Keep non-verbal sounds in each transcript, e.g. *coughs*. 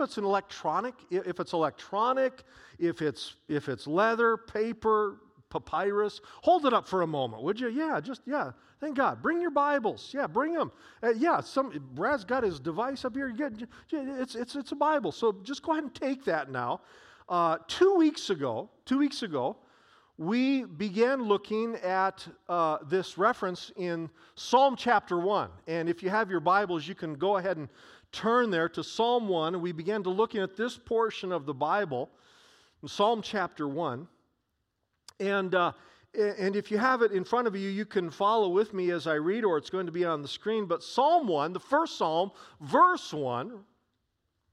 it's an electronic, if it's electronic, if it's if it's leather, paper, papyrus, hold it up for a moment, would you? Yeah, just yeah. Thank God. Bring your Bibles. Yeah, bring them. Uh, yeah, some Brad's got his device up here. Get, it's it's it's a Bible. So just go ahead and take that now. Uh, two weeks ago, two weeks ago, we began looking at uh, this reference in Psalm chapter 1. And if you have your Bibles, you can go ahead and turn there to Psalm 1. And we began to looking at this portion of the Bible, Psalm chapter 1. And, uh, and if you have it in front of you, you can follow with me as I read, or it's going to be on the screen. But Psalm 1, the first Psalm, verse 1,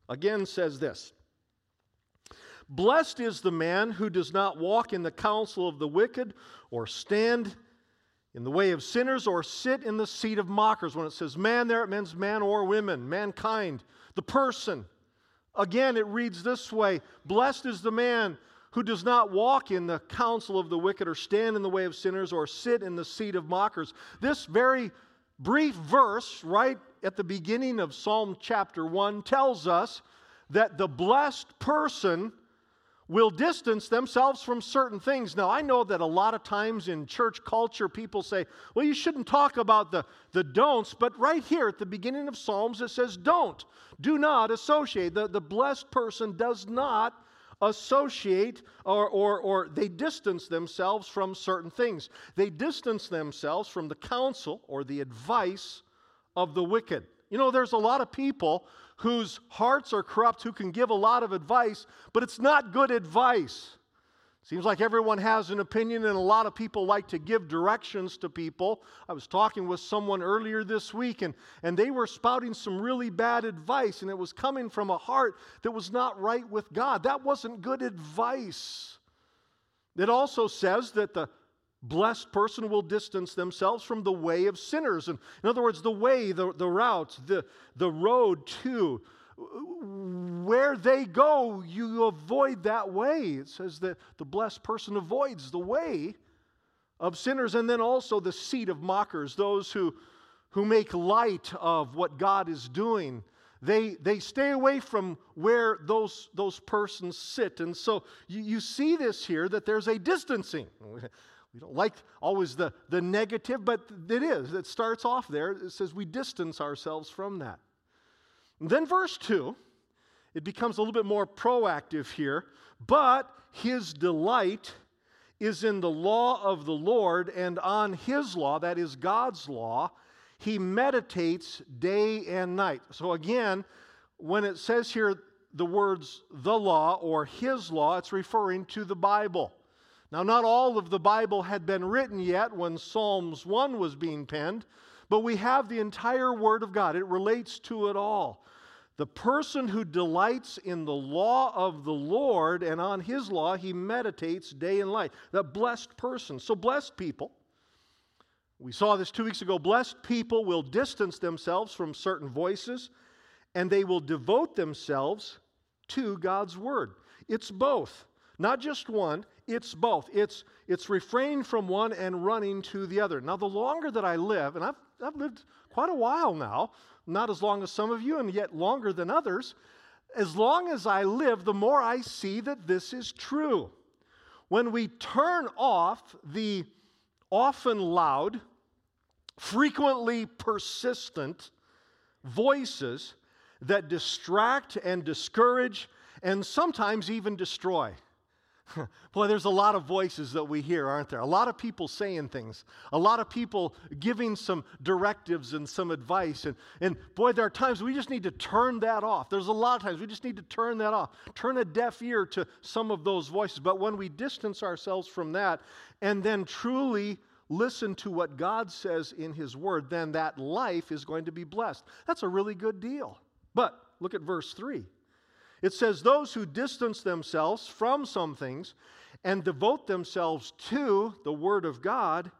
again says this Blessed is the man who does not walk in the counsel of the wicked, or stand in the way of sinners, or sit in the seat of mockers. When it says man there, it means man or women, mankind, the person. Again, it reads this way Blessed is the man who does not walk in the counsel of the wicked, or stand in the way of sinners, or sit in the seat of mockers. This very brief verse, right at the beginning of Psalm chapter 1, tells us that the blessed person will distance themselves from certain things. Now, I know that a lot of times in church culture, people say, well, you shouldn't talk about the, the don'ts, but right here at the beginning of Psalms, it says, don't, do not associate. The, the blessed person does not associate or, or, or they distance themselves from certain things. They distance themselves from the counsel or the advice of the wicked. You know, there's a lot of people whose hearts are corrupt who can give a lot of advice, but it's not good advice. Seems like everyone has an opinion, and a lot of people like to give directions to people. I was talking with someone earlier this week, and, and they were spouting some really bad advice, and it was coming from a heart that was not right with God. That wasn't good advice. It also says that the blessed person will distance themselves from the way of sinners. And in other words, the way, the, the route, the, the road to where they go, you avoid that way. It says that the blessed person avoids the way of sinners and then also the seat of mockers, those who, who make light of what God is doing. They, they stay away from where those, those persons sit. And so you, you see this here that there's a distancing. *laughs* We don't like always the, the negative, but it is. It starts off there. It says we distance ourselves from that. And then, verse 2, it becomes a little bit more proactive here. But his delight is in the law of the Lord, and on his law, that is God's law, he meditates day and night. So, again, when it says here the words the law or his law, it's referring to the Bible. Now, not all of the Bible had been written yet when Psalms 1 was being penned, but we have the entire Word of God. It relates to it all. The person who delights in the law of the Lord and on his law he meditates day and night. The blessed person. So, blessed people, we saw this two weeks ago, blessed people will distance themselves from certain voices and they will devote themselves to God's Word. It's both. Not just one, it's both. It's, it's refraining from one and running to the other. Now, the longer that I live, and I've, I've lived quite a while now, not as long as some of you, and yet longer than others, as long as I live, the more I see that this is true. When we turn off the often loud, frequently persistent voices that distract and discourage and sometimes even destroy. *laughs* Boy, there's a lot of voices that we hear, aren't there? A lot of people saying things, a lot of people giving some directives and some advice. And, and boy, there are times we just need to turn that off. There's a lot of times we just need to turn that off, turn a deaf ear to some of those voices. But when we distance ourselves from that and then truly listen to what God says in His Word, then that life is going to be blessed. That's a really good deal. But look at verse 3. It says, Those who distance themselves from some things and devote themselves to the Word of God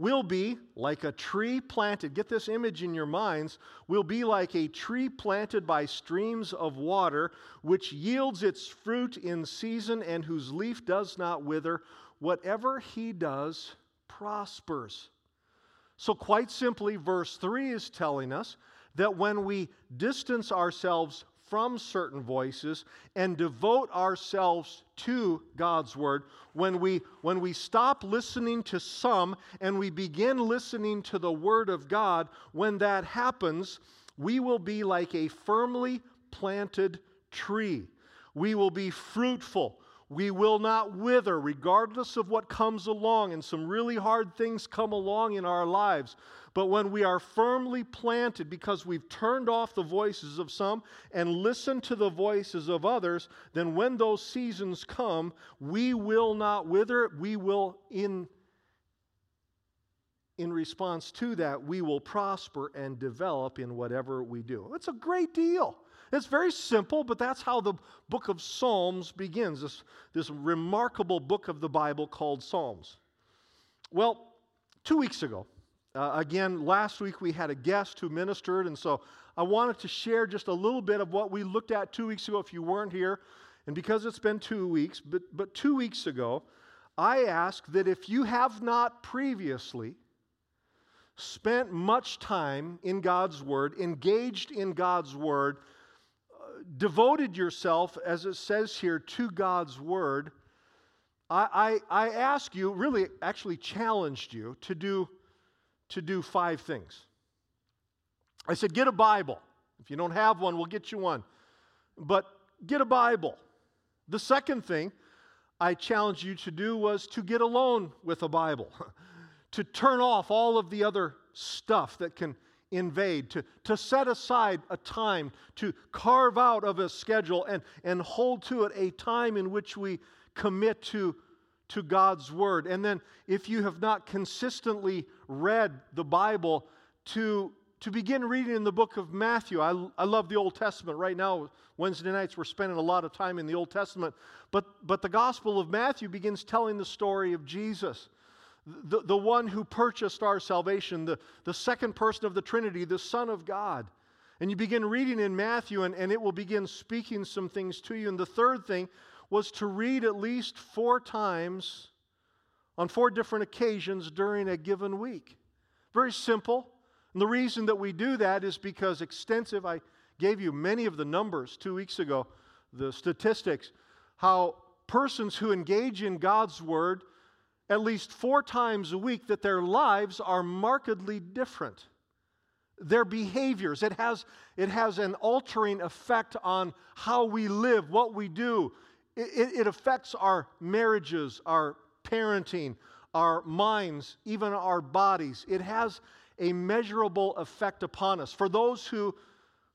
will be like a tree planted. Get this image in your minds. Will be like a tree planted by streams of water, which yields its fruit in season and whose leaf does not wither. Whatever he does prospers. So, quite simply, verse 3 is telling us that when we distance ourselves from certain voices and devote ourselves to God's word, when we, when we stop listening to some and we begin listening to the word of God, when that happens, we will be like a firmly planted tree. We will be fruitful. We will not wither, regardless of what comes along. And some really hard things come along in our lives. But when we are firmly planted because we've turned off the voices of some and listened to the voices of others, then when those seasons come, we will not wither. We will, in, in response to that, we will prosper and develop in whatever we do. It's a great deal. It's very simple, but that's how the book of Psalms begins this, this remarkable book of the Bible called Psalms. Well, two weeks ago, uh, again, last week we had a guest who ministered, and so I wanted to share just a little bit of what we looked at two weeks ago if you weren't here. And because it's been two weeks, but, but two weeks ago, I asked that if you have not previously spent much time in God's Word, engaged in God's Word, devoted yourself, as it says here, to God's Word, I, I, I ask you, really actually challenged you to do to do five things. I said, get a Bible. If you don't have one, we'll get you one. But get a Bible. The second thing I challenged you to do was to get alone with a Bible, *laughs* to turn off all of the other stuff that can invade, to, to set aside a time, to carve out of a schedule and, and hold to it a time in which we commit to to God's Word. And then, if you have not consistently read the Bible, to, to begin reading in the book of Matthew. I, I love the Old Testament. Right now, Wednesday nights, we're spending a lot of time in the Old Testament. But, but the Gospel of Matthew begins telling the story of Jesus. The, the one who purchased our salvation, the, the second person of the Trinity, the Son of God. And you begin reading in Matthew, and, and it will begin speaking some things to you. And the third thing was to read at least four times on four different occasions during a given week. Very simple. And the reason that we do that is because extensive, I gave you many of the numbers two weeks ago, the statistics, how persons who engage in God's Word at least four times a week, that their lives are markedly different. Their behaviors, it has, it has an altering effect on how we live, what we do. It, it affects our marriages, our parenting, our minds, even our bodies. It has a measurable effect upon us. For those who,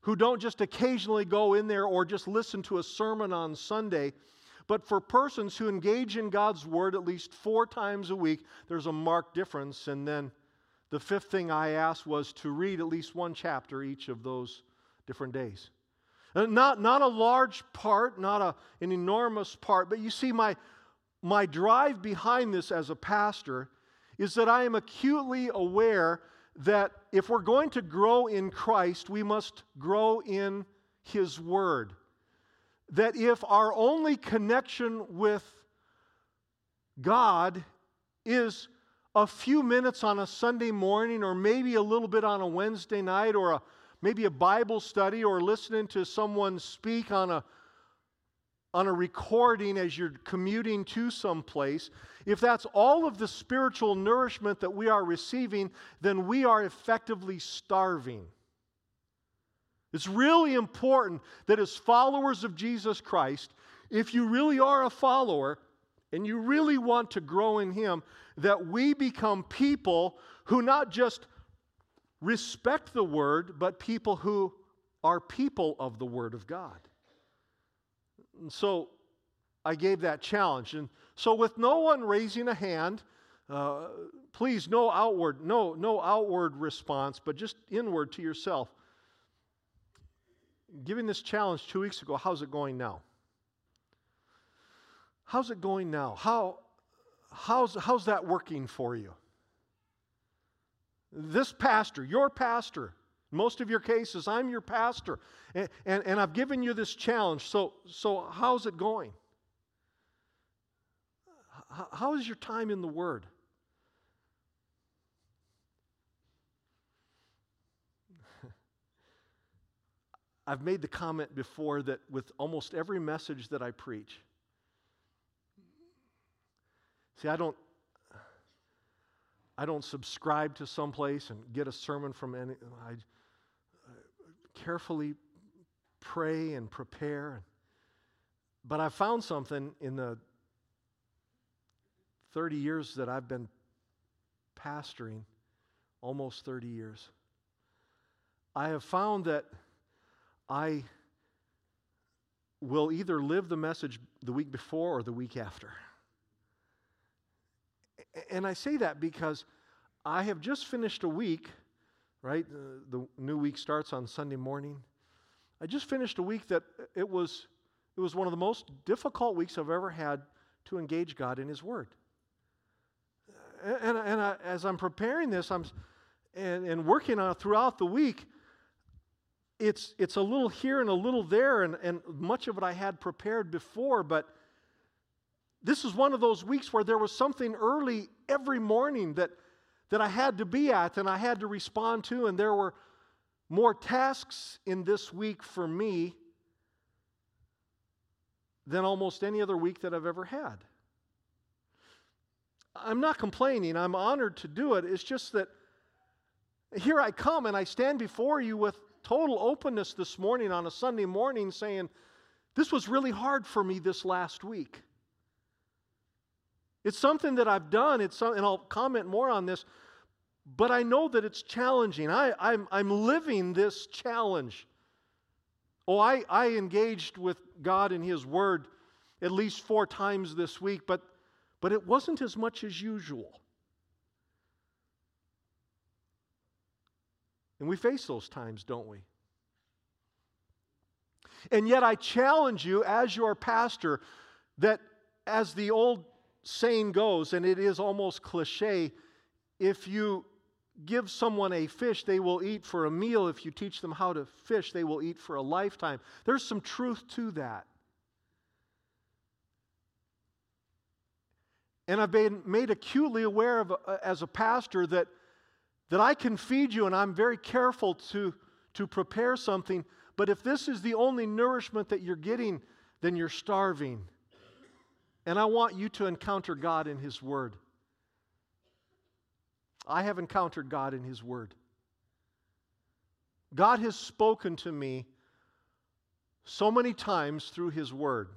who don't just occasionally go in there or just listen to a sermon on Sunday, but for persons who engage in God's Word at least four times a week, there's a marked difference. And then the fifth thing I asked was to read at least one chapter each of those different days. Uh, not, not a large part, not a, an enormous part, but you see, my, my drive behind this as a pastor is that I am acutely aware that if we're going to grow in Christ, we must grow in His Word. That if our only connection with God is a few minutes on a Sunday morning, or maybe a little bit on a Wednesday night, or a maybe a Bible study or listening to someone speak on a, on a recording as you're commuting to some place, if that's all of the spiritual nourishment that we are receiving, then we are effectively starving. It's really important that as followers of Jesus Christ, if you really are a follower and you really want to grow in Him, that we become people who not just respect the word, but people who are people of the word of God. And so I gave that challenge. And so with no one raising a hand, uh, please no outward, no, no outward response, but just inward to yourself. Giving this challenge two weeks ago, how's it going now? How's it going now? How, how's, how's that working for you? This pastor, your pastor, most of your cases, I'm your pastor, and, and, and I've given you this challenge. So, so how's it going? How is your time in the Word? I've made the comment before that with almost every message that I preach, see, I don't. I don't subscribe to some place and get a sermon from any. I carefully pray and prepare. But I found something in the 30 years that I've been pastoring, almost 30 years. I have found that I will either live the message the week before or the week after. And I say that because I have just finished a week, right? Uh, the new week starts on Sunday morning. I just finished a week that it was, it was one of the most difficult weeks I've ever had to engage God in His Word. And, and I, as I'm preparing this I'm, and, and working on it throughout the week, it's, it's a little here and a little there, and, and much of it I had prepared before, but this is one of those weeks where there was something early every morning that, that I had to be at and I had to respond to, and there were more tasks in this week for me than almost any other week that I've ever had. I'm not complaining, I'm honored to do it. It's just that here I come and I stand before you with total openness this morning on a Sunday morning saying, This was really hard for me this last week. It's something that I've done, it's some, and I'll comment more on this, but I know that it's challenging. I, I'm, I'm living this challenge. Oh, I, I engaged with God in His Word at least four times this week, but, but it wasn't as much as usual. And we face those times, don't we? And yet, I challenge you as your pastor that, as the old saying goes, and it is almost cliche, if you give someone a fish, they will eat for a meal. If you teach them how to fish, they will eat for a lifetime. There's some truth to that. And I've been made acutely aware of, uh, as a pastor that that I can feed you and I'm very careful to, to prepare something, but if this is the only nourishment that you're getting, then you're starving. And I want you to encounter God in His Word. I have encountered God in His Word. God has spoken to me so many times through His Word.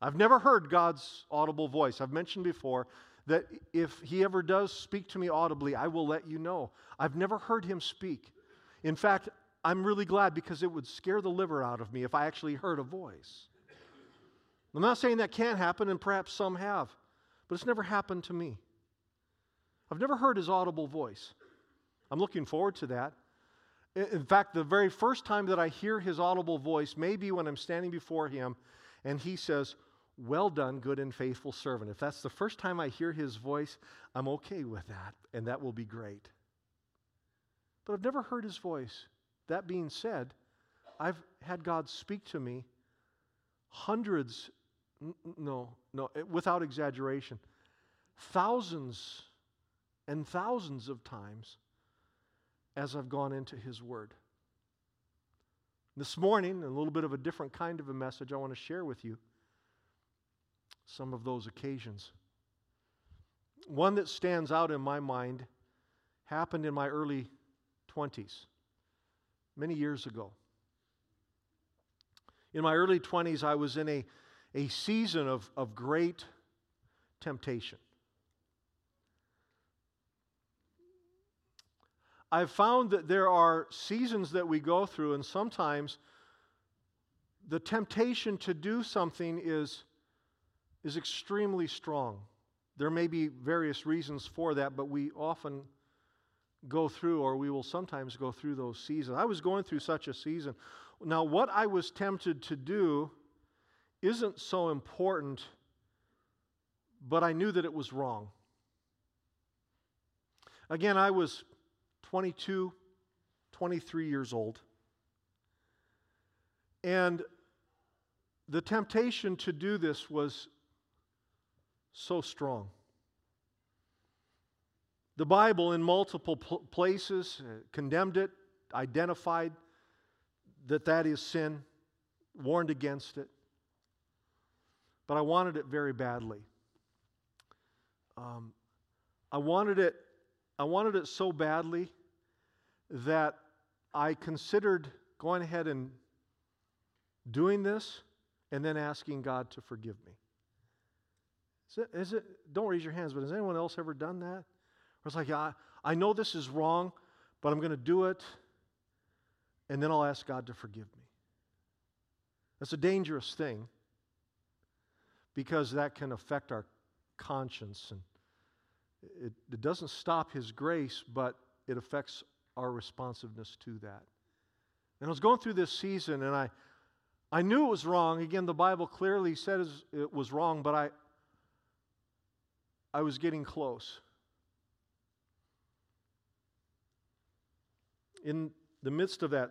I've never heard God's audible voice. I've mentioned before that if he ever does speak to me audibly, I will let you know. I've never heard him speak. In fact, I'm really glad because it would scare the liver out of me if I actually heard a voice. I'm not saying that can't happen, and perhaps some have, but it's never happened to me. I've never heard his audible voice. I'm looking forward to that. In fact, the very first time that I hear his audible voice may be when I'm standing before him and he says, well done, good and faithful servant. If that's the first time I hear his voice, I'm okay with that, and that will be great. But I've never heard his voice. That being said, I've had God speak to me hundreds, no, no, eh, without exaggeration, thousands and thousands of times as I've gone into his word. This morning, a little bit of a different kind of a message I want to share with you some of those occasions. One that stands out in my mind happened in my early 20s, many years ago. In my early 20s, I was in a, a season of, of great temptation. I've found that there are seasons that we go through, and sometimes the temptation to do something is is extremely strong. There may be various reasons for that, but we often go through, or we will sometimes go through those seasons. I was going through such a season. Now, what I was tempted to do isn't so important, but I knew that it was wrong. Again, I was 22, 23 years old. And the temptation to do this was so strong. The Bible, in multiple pl- places, uh, condemned it, identified that that is sin, warned against it, but I wanted it very badly. Um, I wanted it. I wanted it so badly that I considered going ahead and doing this and then asking God to forgive me. Is it, is it, don't raise your hands, but has anyone else ever done that? Where it's like, I, I know this is wrong, but I'm going to do it, and then I'll ask God to forgive me. That's a dangerous thing because that can affect our conscience. And it, it doesn't stop His grace, but it affects our responsiveness to that. And I was going through this season, and I, I knew it was wrong. Again, the Bible clearly says it was wrong, but I, I was getting close. In the midst of that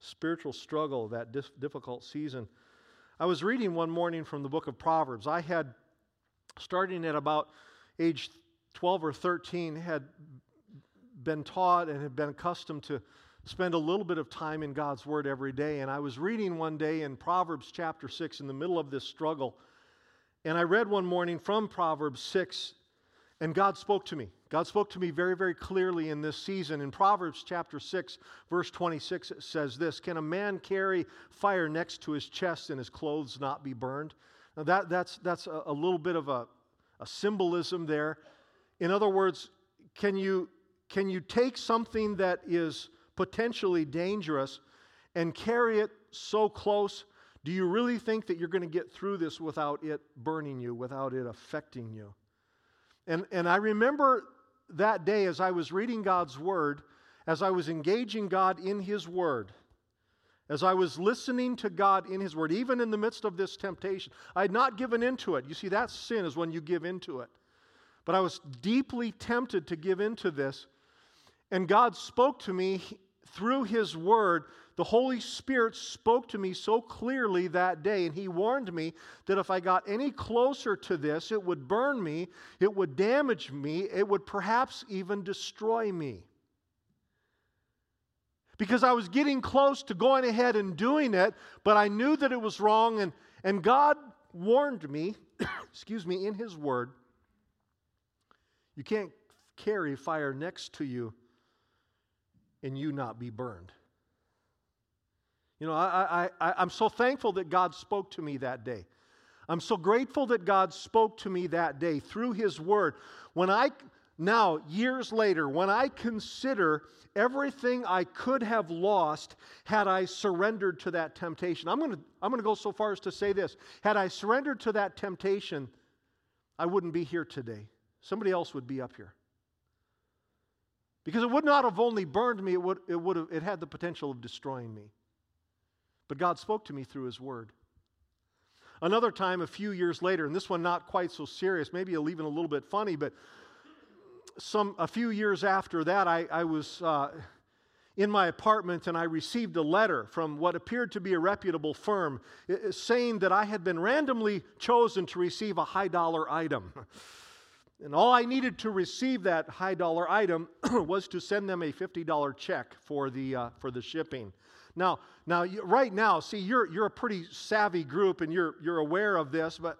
spiritual struggle, that difficult season, I was reading one morning from the book of Proverbs. I had, starting at about age 12 or 13, had been taught and had been accustomed to spend a little bit of time in God's Word every day. And I was reading one day in Proverbs chapter 6 in the middle of this struggle. And I read one morning from Proverbs 6, and God spoke to me. God spoke to me very, very clearly in this season. In Proverbs chapter 6, verse 26, it says this Can a man carry fire next to his chest and his clothes not be burned? Now, that, that's, that's a, a little bit of a, a symbolism there. In other words, can you, can you take something that is potentially dangerous and carry it so close do you really think that you're going to get through this without it burning you, without it affecting you? And, and I remember that day as I was reading God's Word, as I was engaging God in His Word, as I was listening to God in His Word, even in the midst of this temptation, I had not given into it. You see, that sin is when you give into it. But I was deeply tempted to give into this. And God spoke to me through His Word the Holy Spirit spoke to me so clearly that day, and He warned me that if I got any closer to this, it would burn me, it would damage me, it would perhaps even destroy me. Because I was getting close to going ahead and doing it, but I knew that it was wrong, and, and God warned me, *coughs* excuse me, in His Word, you can't carry fire next to you and you not be burned. You know, I, I, I, I'm so thankful that God spoke to me that day. I'm so grateful that God spoke to me that day through His Word. When I, now, years later, when I consider everything I could have lost had I surrendered to that temptation, I'm going to I'm going to go so far as to say this. Had I surrendered to that temptation, I wouldn't be here today. Somebody else would be up here. Because it would not have only burned me, it, would, it, would have, it had the potential of destroying me. But God spoke to me through His Word. Another time, a few years later, and this one not quite so serious, maybe even a little bit funny, but some a few years after that, I, I was uh, in my apartment and I received a letter from what appeared to be a reputable firm saying that I had been randomly chosen to receive a high dollar item. *laughs* And all I needed to receive that high dollar item *clears throat* was to send them a $50 check for the, uh, for the shipping. Now, now, right now, see, you're, you're a pretty savvy group and you're, you're aware of this, but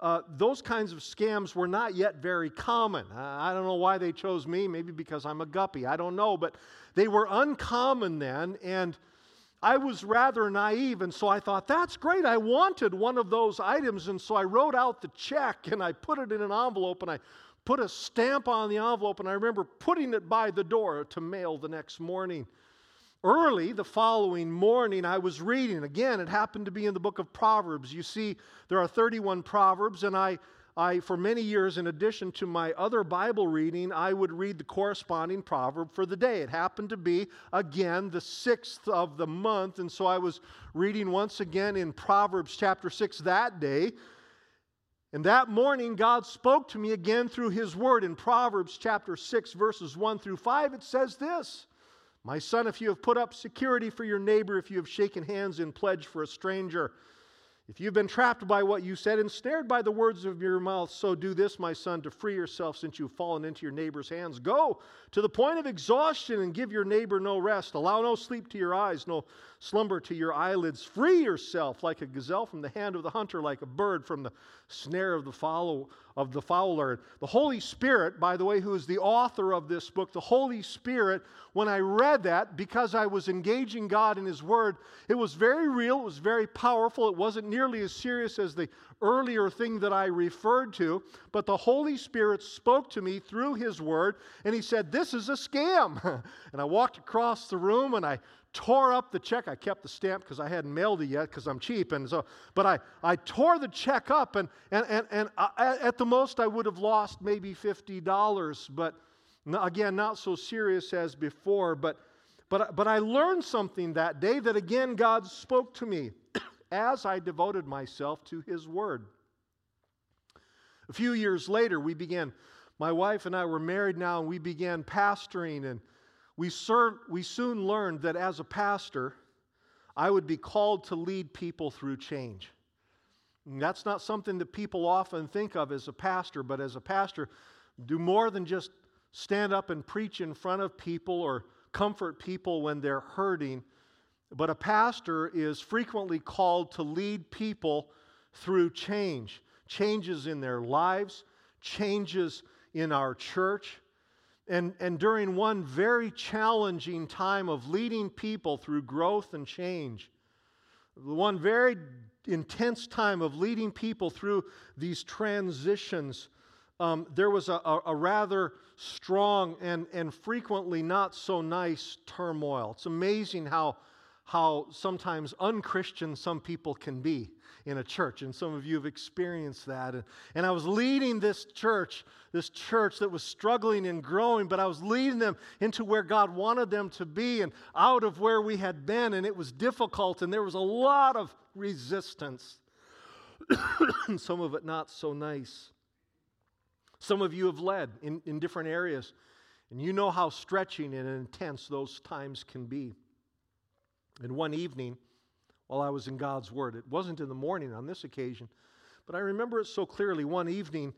uh, those kinds of scams were not yet very common. I don't know why they chose me, maybe because I'm a guppy, I don't know, but they were uncommon then, and I was rather naive, and so I thought, that's great, I wanted one of those items, and so I wrote out the check and I put it in an envelope and I put a stamp on the envelope, and I remember putting it by the door to mail the next morning. Early the following morning, I was reading. Again, it happened to be in the book of Proverbs. You see, there are 31 Proverbs, and I, I, for many years, in addition to my other Bible reading, I would read the corresponding proverb for the day. It happened to be, again, the sixth of the month, and so I was reading once again in Proverbs chapter 6 that day. And that morning, God spoke to me again through His Word. In Proverbs chapter 6, verses 1 through 5, it says this my son, if you have put up security for your neighbor, if you have shaken hands in pledge for a stranger, If you've been trapped by what you said, ensnared by the words of your mouth, so do this, my son, to free yourself since you've fallen into your neighbor's hands. Go to the point of exhaustion and give your neighbor no rest. Allow no sleep to your eyes, no slumber to your eyelids. Free yourself like a gazelle from the hand of the hunter, like a bird from the snare of the, follow, of the fowler. The Holy Spirit, by the way, who is the author of this book, the Holy Spirit, when I read that, because I was engaging God in His Word, it was very real, it was very powerful. It wasn't nearly as serious as the earlier thing that I referred to, but the Holy Spirit spoke to me through His Word, and He said, This is a scam. *laughs* and I walked across the room and I tore up the check. I kept the stamp because I hadn't mailed it yet because I'm cheap. And so, but I, I tore the check up, and, and, and, and uh, I, at the most, I would have lost maybe $50. But again, not so serious as before. But, but, uh, but I learned something that day that again God spoke to me *coughs* as I devoted myself to His Word. A few years later, we began, my wife and I were married now, and we began pastoring and we, ser- we soon learned that as a pastor, I would be called to lead people through change. And that's not something that people often think of as a pastor, but as a pastor, do more than just stand up and preach in front of people or comfort people when they're hurting. But a pastor is frequently called to lead people through change changes in their lives, changes in our church, and, and during one very challenging time of leading people through growth and change, one very intense time of leading people through these transitions, um, there was a, a, rather strong and, and frequently not so nice turmoil. It's amazing how, how sometimes unchristian some people can be in a church, and some of you have experienced that. And, and I was leading this church, this church that was struggling and growing, but I was leading them into where God wanted them to be and out of where we had been, and it was difficult, and there was a lot of resistance. *coughs* some of it not so nice. Some of you have led in, in different areas, and you know how stretching and intense those times can be. And one evening, while I was in God's Word. It wasn't in the morning on this occasion, but I remember it so clearly. One evening,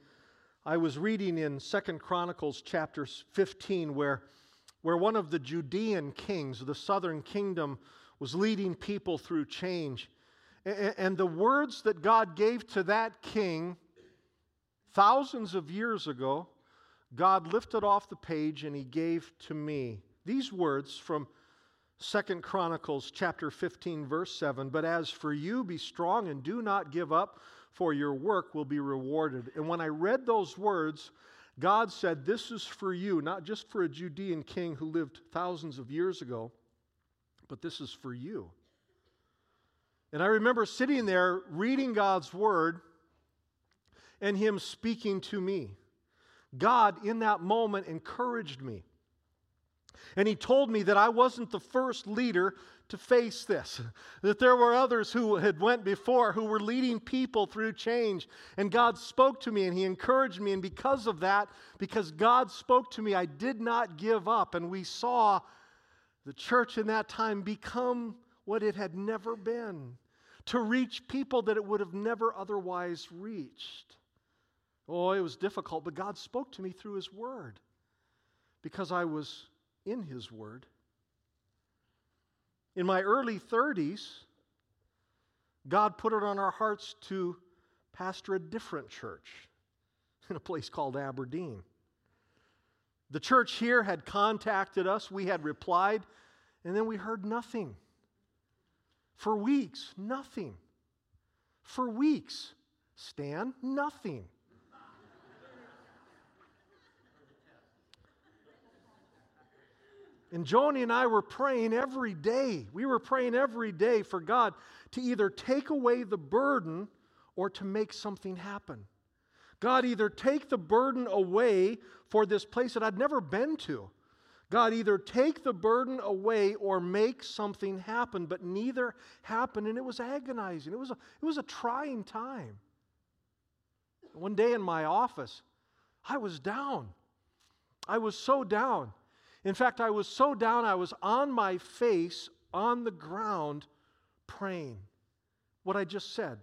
I was reading in Second Chronicles chapter 15 where, where one of the Judean kings, the southern kingdom, was leading people through change. And, and the words that God gave to that king thousands of years ago, God lifted off the page and he gave to me. These words from Second Chronicles chapter 15 verse 7, but as for you be strong and do not give up for your work will be rewarded. And when I read those words, God said this is for you, not just for a Judean king who lived thousands of years ago, but this is for you. And I remember sitting there reading God's word and him speaking to me. God in that moment encouraged me. And he told me that I wasn't the first leader to face this *laughs* that there were others who had went before who were leading people through change. And god spoke to me and he encouraged me. And because of that because god spoke to me i did not give up. And we saw the church in that time become what it had never been to reach people that it would have never otherwise reached. Oh it was difficult but god spoke to me through his word because i was in His Word. In my early 30s, God put it on our hearts to pastor a different church in a place called Aberdeen. The church here had contacted us, we had replied, and then we heard nothing. For weeks, nothing. For weeks, Stan, nothing. And Joni and I were praying every day. We were praying every day for God to either take away the burden or to make something happen. God, either take the burden away for this place that I'd never been to. God, either take the burden away or make something happen, but neither happened, and it was agonizing. It was a, it was a trying time. One day in my office, I was down. I was so down. In fact, I was so down, I was on my face on the ground praying. What I just said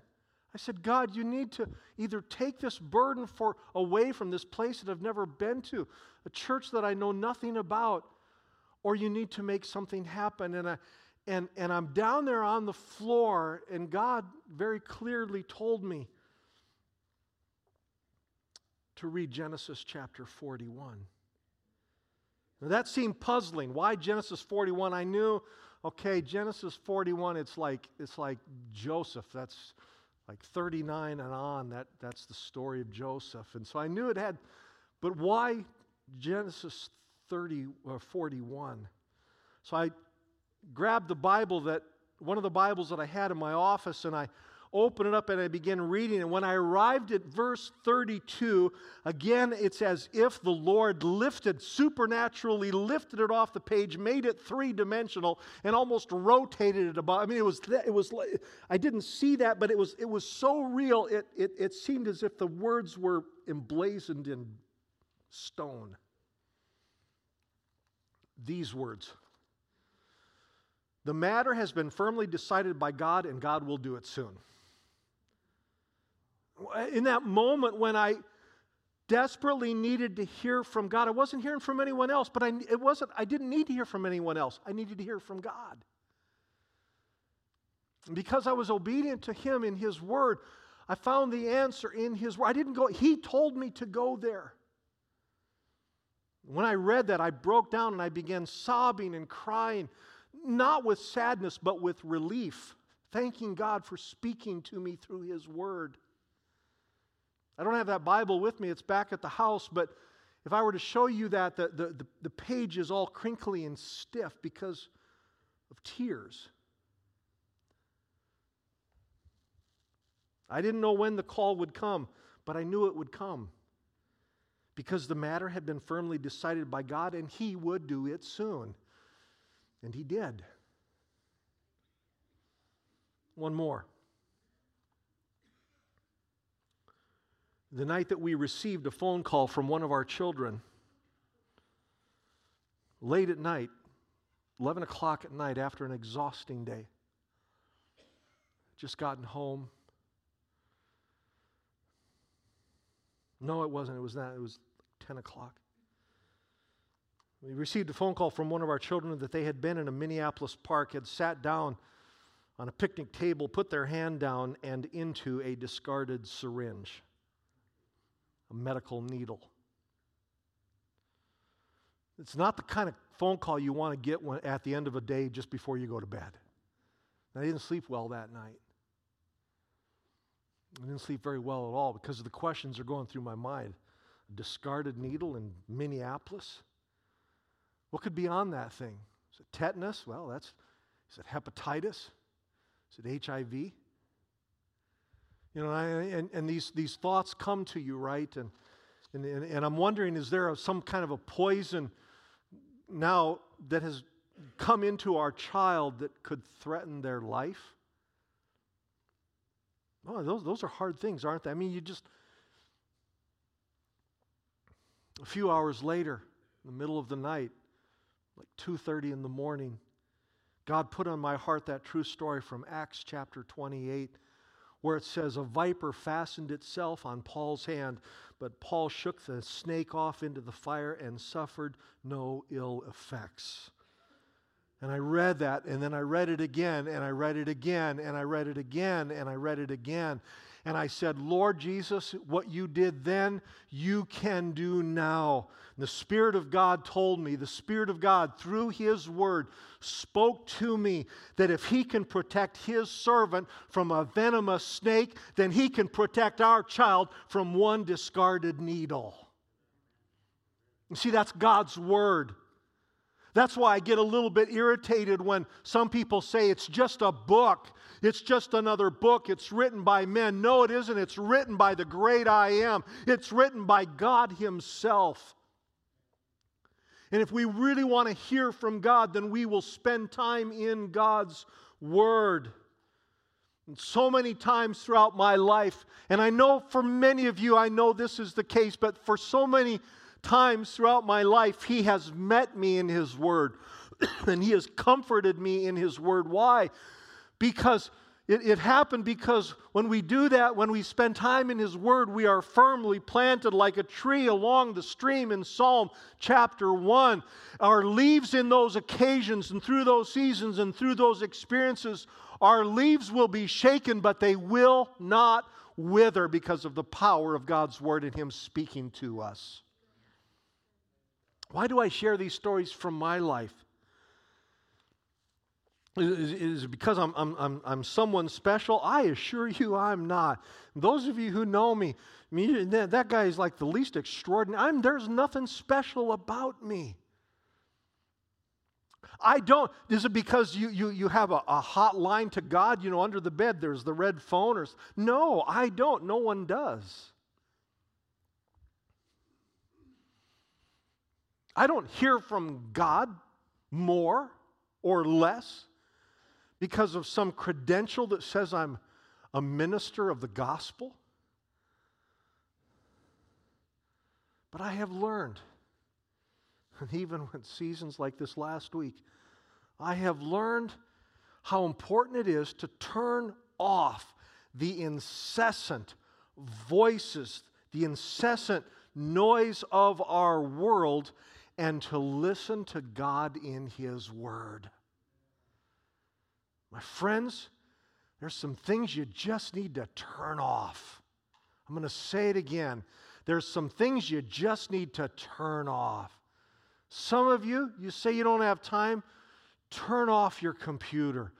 I said, God, you need to either take this burden for away from this place that I've never been to, a church that I know nothing about, or you need to make something happen. And I, and, and I'm down there on the floor, and God very clearly told me to read Genesis chapter 41. Now that seemed puzzling. Why Genesis 41? I knew, okay, Genesis 41, it's like it's like Joseph. That's like 39 and on. That, that's the story of Joseph. And so I knew it had, but why Genesis 30 or uh, 41? So I grabbed the Bible that one of the Bibles that I had in my office and I open it up and I begin reading. And when I arrived at verse 32, again, it's as if the Lord lifted, supernaturally lifted it off the page, made it three dimensional, and almost rotated it about. I mean, it was, it was, I didn't see that, but it was, it was so real, it, it, it seemed as if the words were emblazoned in stone. These words. The matter has been firmly decided by God, and God will do it soon in that moment when I desperately needed to hear from God, I wasn't hearing from anyone else, but I, it wasn't, I didn't need to hear from anyone else. I needed to hear from God. Because I was obedient to Him in His Word, I found the answer in His Word. I didn't go, He told me to go there. When I read that, I broke down and I began sobbing and crying, not with sadness, but with relief, thanking God for speaking to me through His Word. I don't have that Bible with me, it's back at the house, but if I were to show you that, the, the, the, page is all crinkly and stiff because of tears. I didn't know when the call would come, but I knew it would come because the matter had been firmly decided by God and He would do it soon. And He did. One more. The night that we received a phone call from one of our children, late at night, 11 o'clock at night after an exhausting day. Just gotten home. No, it wasn't. It was not. It was 10 o'clock. We received a phone call from one of our children that they had been in a Minneapolis park, had sat down on a picnic table, put their hand down, and into a discarded syringe a medical needle. It's not the kind of phone call you want to get when, at the end of a day just before you go to bed. I didn't sleep well that night. I didn't sleep very well at all because of the questions are going through my mind. A discarded needle in Minneapolis? What could be on that thing? Is it tetanus? Well, that's. Is it hepatitis? Is it HIV? You know, I, and, and these, these thoughts come to you, right? And, and, and I'm wondering, is there some kind of a poison now that has come into our child that could threaten their life? Oh, those, those are hard things, aren't they? I mean, you just. A few hours later, in the middle of the night, like 2:30 in the morning, God put on my heart that true story from Acts chapter 28 where it says, A viper fastened itself on Paul's hand, but Paul shook the snake off into the fire and suffered no ill effects. And I read that, and then I read it again, and I read it again, and I read it again, and I read it again. And I said, Lord Jesus, what you did then, you can do now. And the Spirit of God told me, the Spirit of God, through His Word, spoke to me that if He can protect His servant from a venomous snake, then He can protect our child from one discarded needle. You see, that's God's Word. That's why I get a little bit irritated when some people say it's just a book. It's just another book. It's written by men. No, it isn't. It's written by the great I am. It's written by God Himself. And if we really want to hear from God, then we will spend time in God's Word. And so many times throughout my life, and I know for many of you, I know this is the case, but for so many times throughout my life, He has met me in His Word *clears throat* and He has comforted me in His Word. Why? Because It, it, happened because when we do that, when we spend time in His Word, we are firmly planted like a tree along the stream in Psalm chapter 1. Our leaves in those occasions and through those seasons and through those experiences, our leaves will be shaken, but they will not wither because of the power of God's Word and Him speaking to us. Why do I share these stories from my life? Is, it because I'm, I'm, I'm, I'm someone special? I assure you I'm not. Those of you who know me, me that, that guy is like the least extraordinary. I'm, there's nothing special about me. I don't. Is it because you, you, you have a, a hot line to God? You know, under the bed there's the red phone? Or, no, I don't. No one does. I don't hear from God more or less because of some credential that says I'm a minister of the gospel. But I have learned, and even with seasons like this last week, I have learned how important it is to turn off the incessant voices, the incessant noise of our world, and to listen to God in His Word. My friends, there's some things you just need to turn off. I'm going to say it again. There's some things you just need to turn off. Some of you, you say you don't have time, turn off your computer,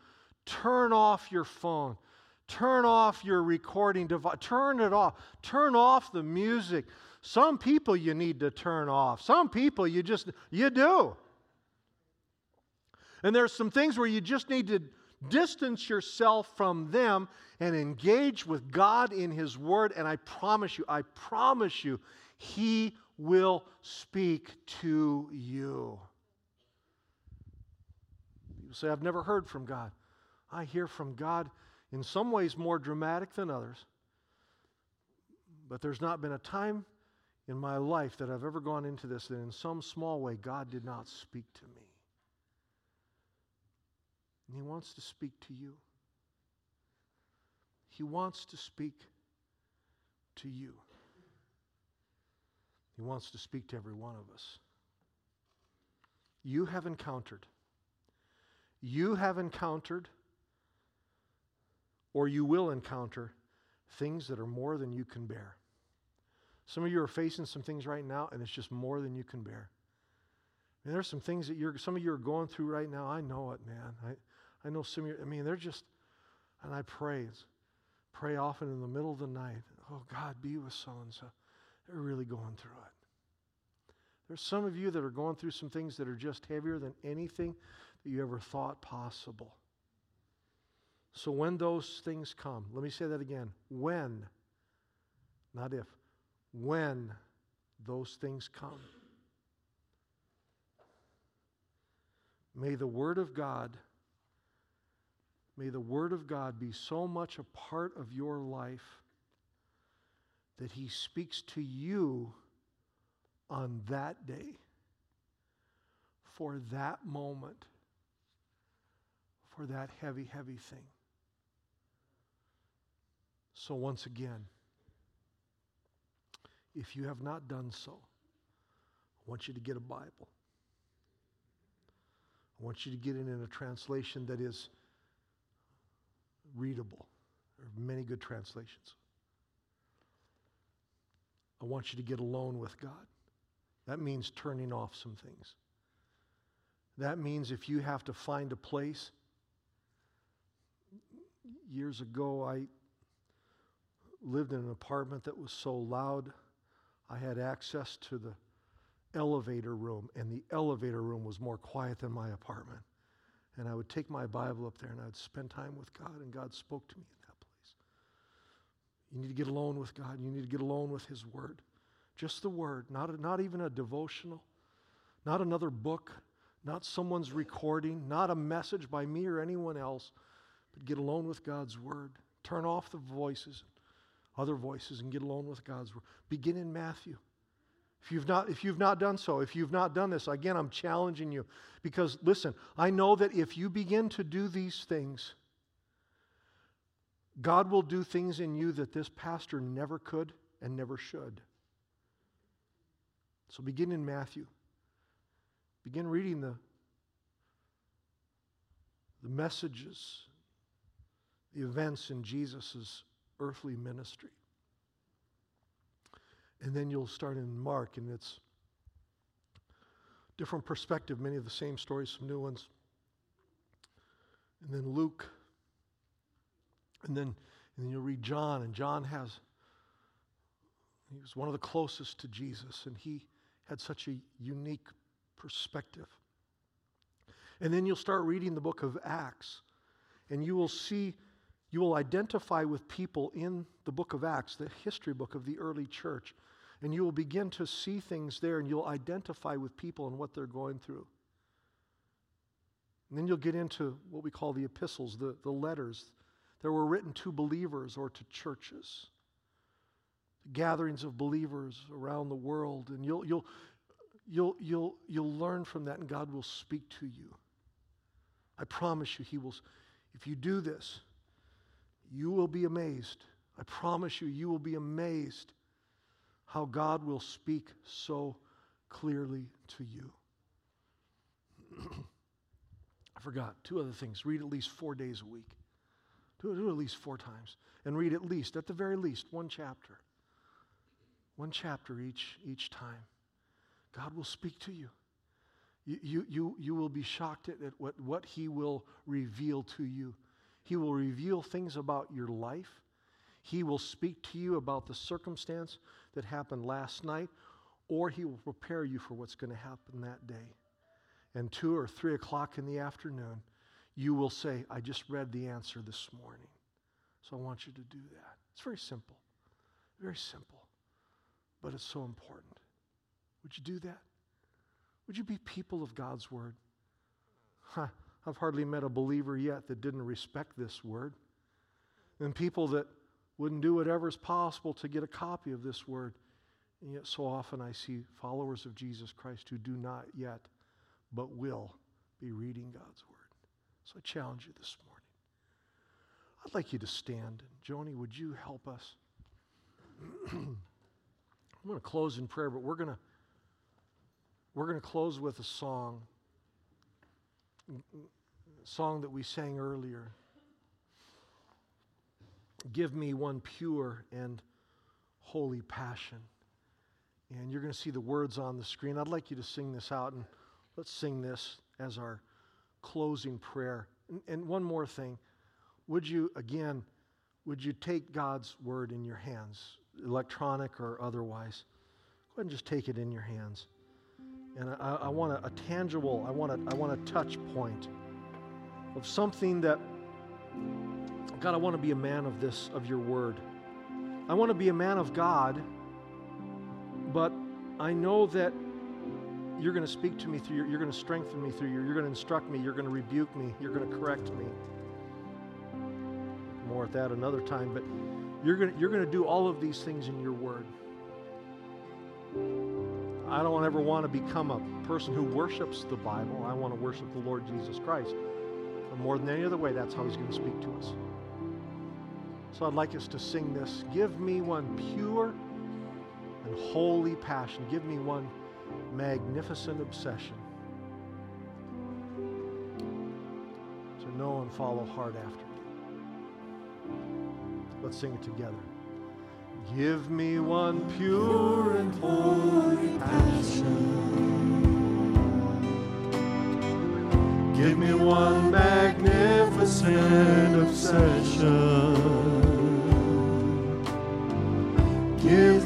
turn off your phone, turn off your recording device, turn it off, turn off the music. Some people you need to turn off. Some people you just, you do. And there's some things where you just need to Distance yourself from them and engage with God in His Word. And I promise you, I promise you, He will speak to you. People say, I've never heard from God. I hear from God in some ways more dramatic than others. But there's not been a time in my life that I've ever gone into this that in some small way God did not speak to me. And He wants to speak to you. He wants to speak to you. He wants to speak to every one of us. You have encountered, you have encountered, or you will encounter things that are more than you can bear. Some of you are facing some things right now, and it's just more than you can bear. And there's some things that you're, some of you are going through right now. I know it, man. I, know some of you, I mean, they're just, and I pray, pray often in the middle of the night. Oh, God, be with so and so. They're really going through it. There's some of you that are going through some things that are just heavier than anything that you ever thought possible. So when those things come, let me say that again. When, not if, when those things come, may the Word of God May the Word of God be so much a part of your life that He speaks to you on that day, for that moment, for that heavy, heavy thing. So, once again, if you have not done so, I want you to get a Bible. I want you to get it in a translation that is readable. There are many good translations. I want you to get alone with God. That means turning off some things. That means if you have to find a place. Years ago, I lived in an apartment that was so loud, I had access to the elevator room, and the elevator room was more quiet than my apartment. And I would take my Bible up there and I'd spend time with God, and God spoke to me in that place. You need to get alone with God. You need to get alone with His Word. Just the Word, not, a, not even a devotional, not another book, not someone's recording, not a message by me or anyone else, but get alone with God's Word. Turn off the voices, other voices, and get alone with God's Word. Begin in Matthew. If you've not, if you've not done so, if you've not done this, again, I'm challenging you. Because listen, I know that if you begin to do these things, God will do things in you that this pastor never could and never should. So begin in Matthew. Begin reading the, the messages, the events in Jesus' earthly ministry. And then you'll start in Mark, and it's different perspective, many of the same stories, some new ones. And then Luke. And then, and then you'll read John, and John has, he was one of the closest to Jesus, and he had such a unique perspective. And then you'll start reading the book of Acts, and you will see, you will identify with people in the book of Acts, the history book of the early church, and you will begin to see things there, and you'll identify with people and what they're going through. And then you'll get into what we call the epistles, the, the letters that were written to believers or to churches, gatherings of believers around the world. And you'll, you'll, you'll, you'll, you'll learn from that, and God will speak to you. I promise you, He will. If you do this, you will be amazed. I promise you, you will be amazed how God will speak so clearly to you. *clears throat* I forgot two other things. Read at least four days a week. Do it, at least four times. And read at least, at the very least, one chapter. One chapter each, each time. God will speak to you. You, you, you, you will be shocked at, at what, what He will reveal to you. He will reveal things about your life. He will speak to you about the circumstance that happened last night, or He will prepare you for what's going to happen that day. And two or three o'clock in the afternoon, you will say, I just read the answer this morning. So I want you to do that. It's very simple. Very simple. But it's so important. Would you do that? Would you be people of God's word? Huh, I've hardly met a believer yet that didn't respect this word. And people that wouldn't do whatever is possible to get a copy of this word. And yet, so often I see followers of Jesus Christ who do not yet, but will be reading God's word. So I challenge you this morning. I'd like you to stand. Joni, would you help us? *clears throat* I'm going to close in prayer, but we're going to we're going to close with a song. A song that we sang earlier. Give me one pure and holy passion. And you're going to see the words on the screen. I'd like you to sing this out, and let's sing this as our closing prayer. And, and one more thing. Would you, again, would you take God's word in your hands, electronic or otherwise? Go ahead and just take it in your hands. And I, I want a, a tangible, I want a, I want a touch point of something that God, I want to be a man of this, of your word. I want to be a man of God, but I know that you're going to speak to me through your, you're going to strengthen me through your, you're going to instruct me, you're going to rebuke me, you're going to correct me. More at that another time, but you're going to, you're going to do all of these things in your word. I don't ever want to become a person who worships the Bible. I want to worship the Lord Jesus Christ. But more than any other way, that's how he's going to speak to us. So I'd like us to sing this. Give me one pure and holy passion. Give me one magnificent obsession to know and follow hard after. Let's sing it together. Give me one pure and holy passion. Give me one magnificent obsession. Give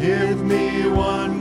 Give me one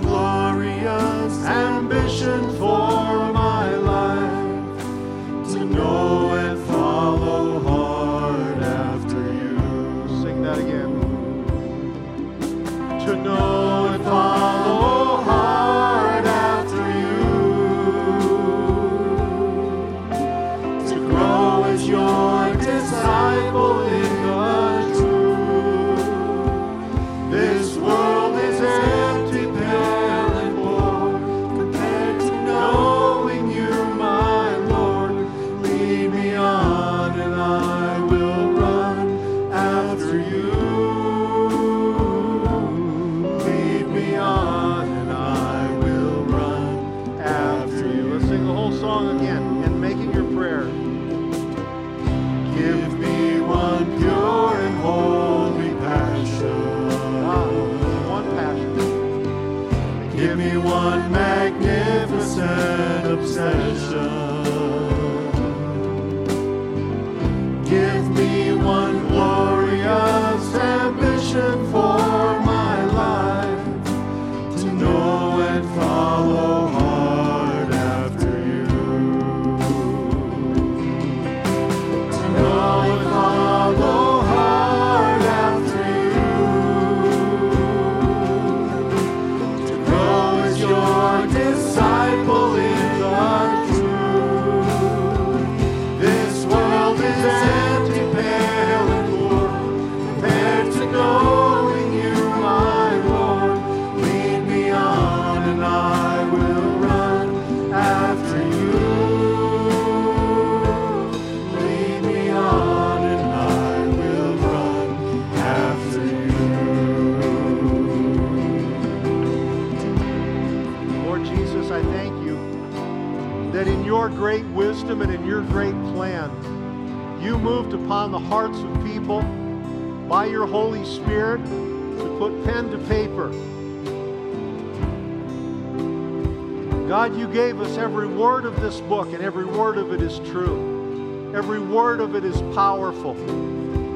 every word of this book, and every word of it is true. Every word of it is powerful.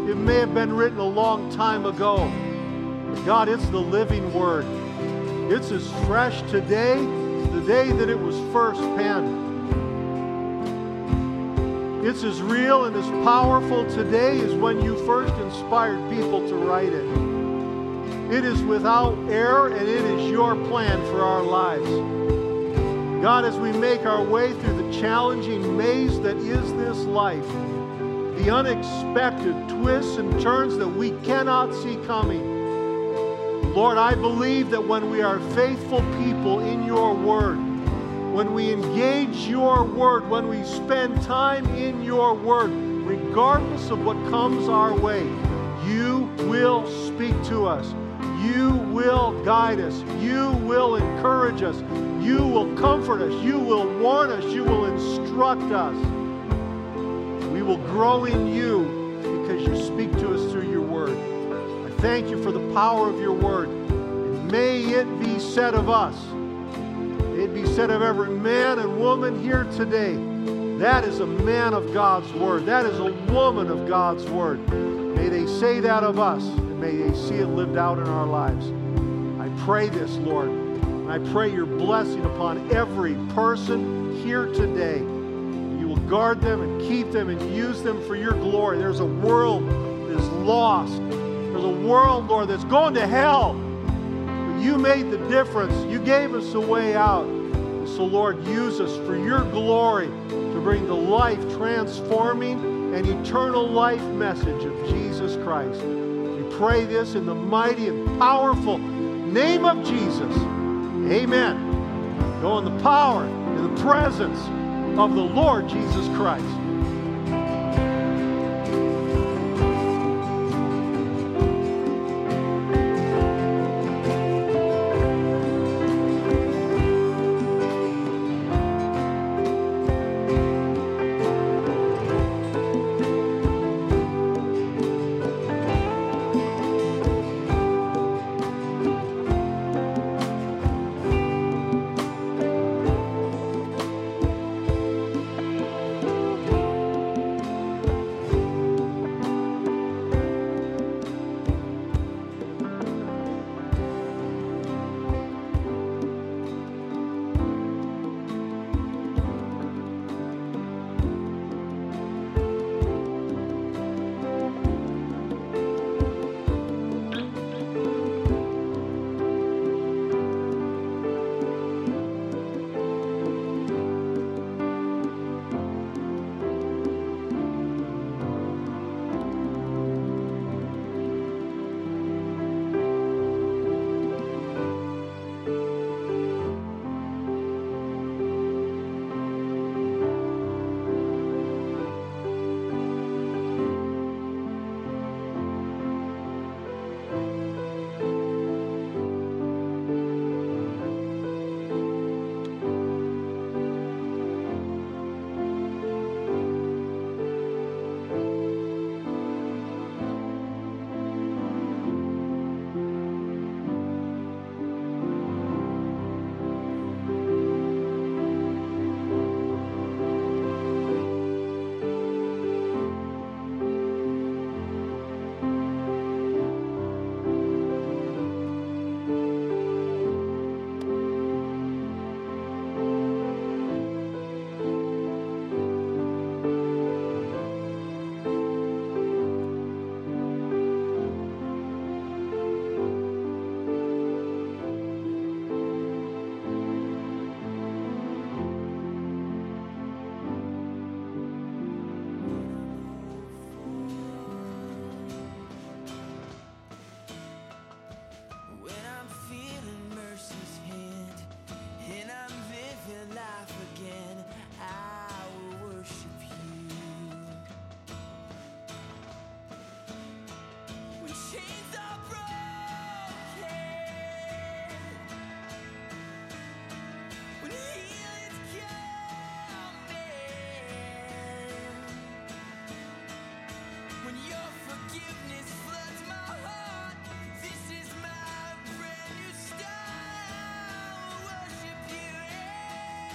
It may have been written a long time ago, but God, it's the living word. It's as fresh today as the day that it was first penned. It's as real and as powerful today as when you first inspired people to write it. It is without error and it is your plan for our lives. God, as we make our way through the challenging maze that is this life, the unexpected twists and turns that we cannot see coming, Lord, I believe that when we are faithful people in your word, when we engage your word, when we spend time in your word, regardless of what comes our way, you will speak to us. You will guide us. You will encourage us. You will comfort us. You will warn us. You will instruct us. We will grow in you because you speak to us through your word. I thank you for the power of your word. And may it be said of us, it be said of every man and woman here today, that is a man of God's word. That is a woman of God's word. May they say that of us, and may they see it lived out in our lives. I pray this, Lord. I pray your blessing upon every person here today. You will guard them and keep them and use them for your glory. There's a world that is lost. There's a world, Lord, that's going to hell. But you made the difference. You gave us a way out. So, Lord, use us for your glory to bring the life transforming and eternal life message of Jesus Christ. We pray this in the mighty and powerful name of Jesus. Amen. Go in the power and the presence of the Lord Jesus Christ.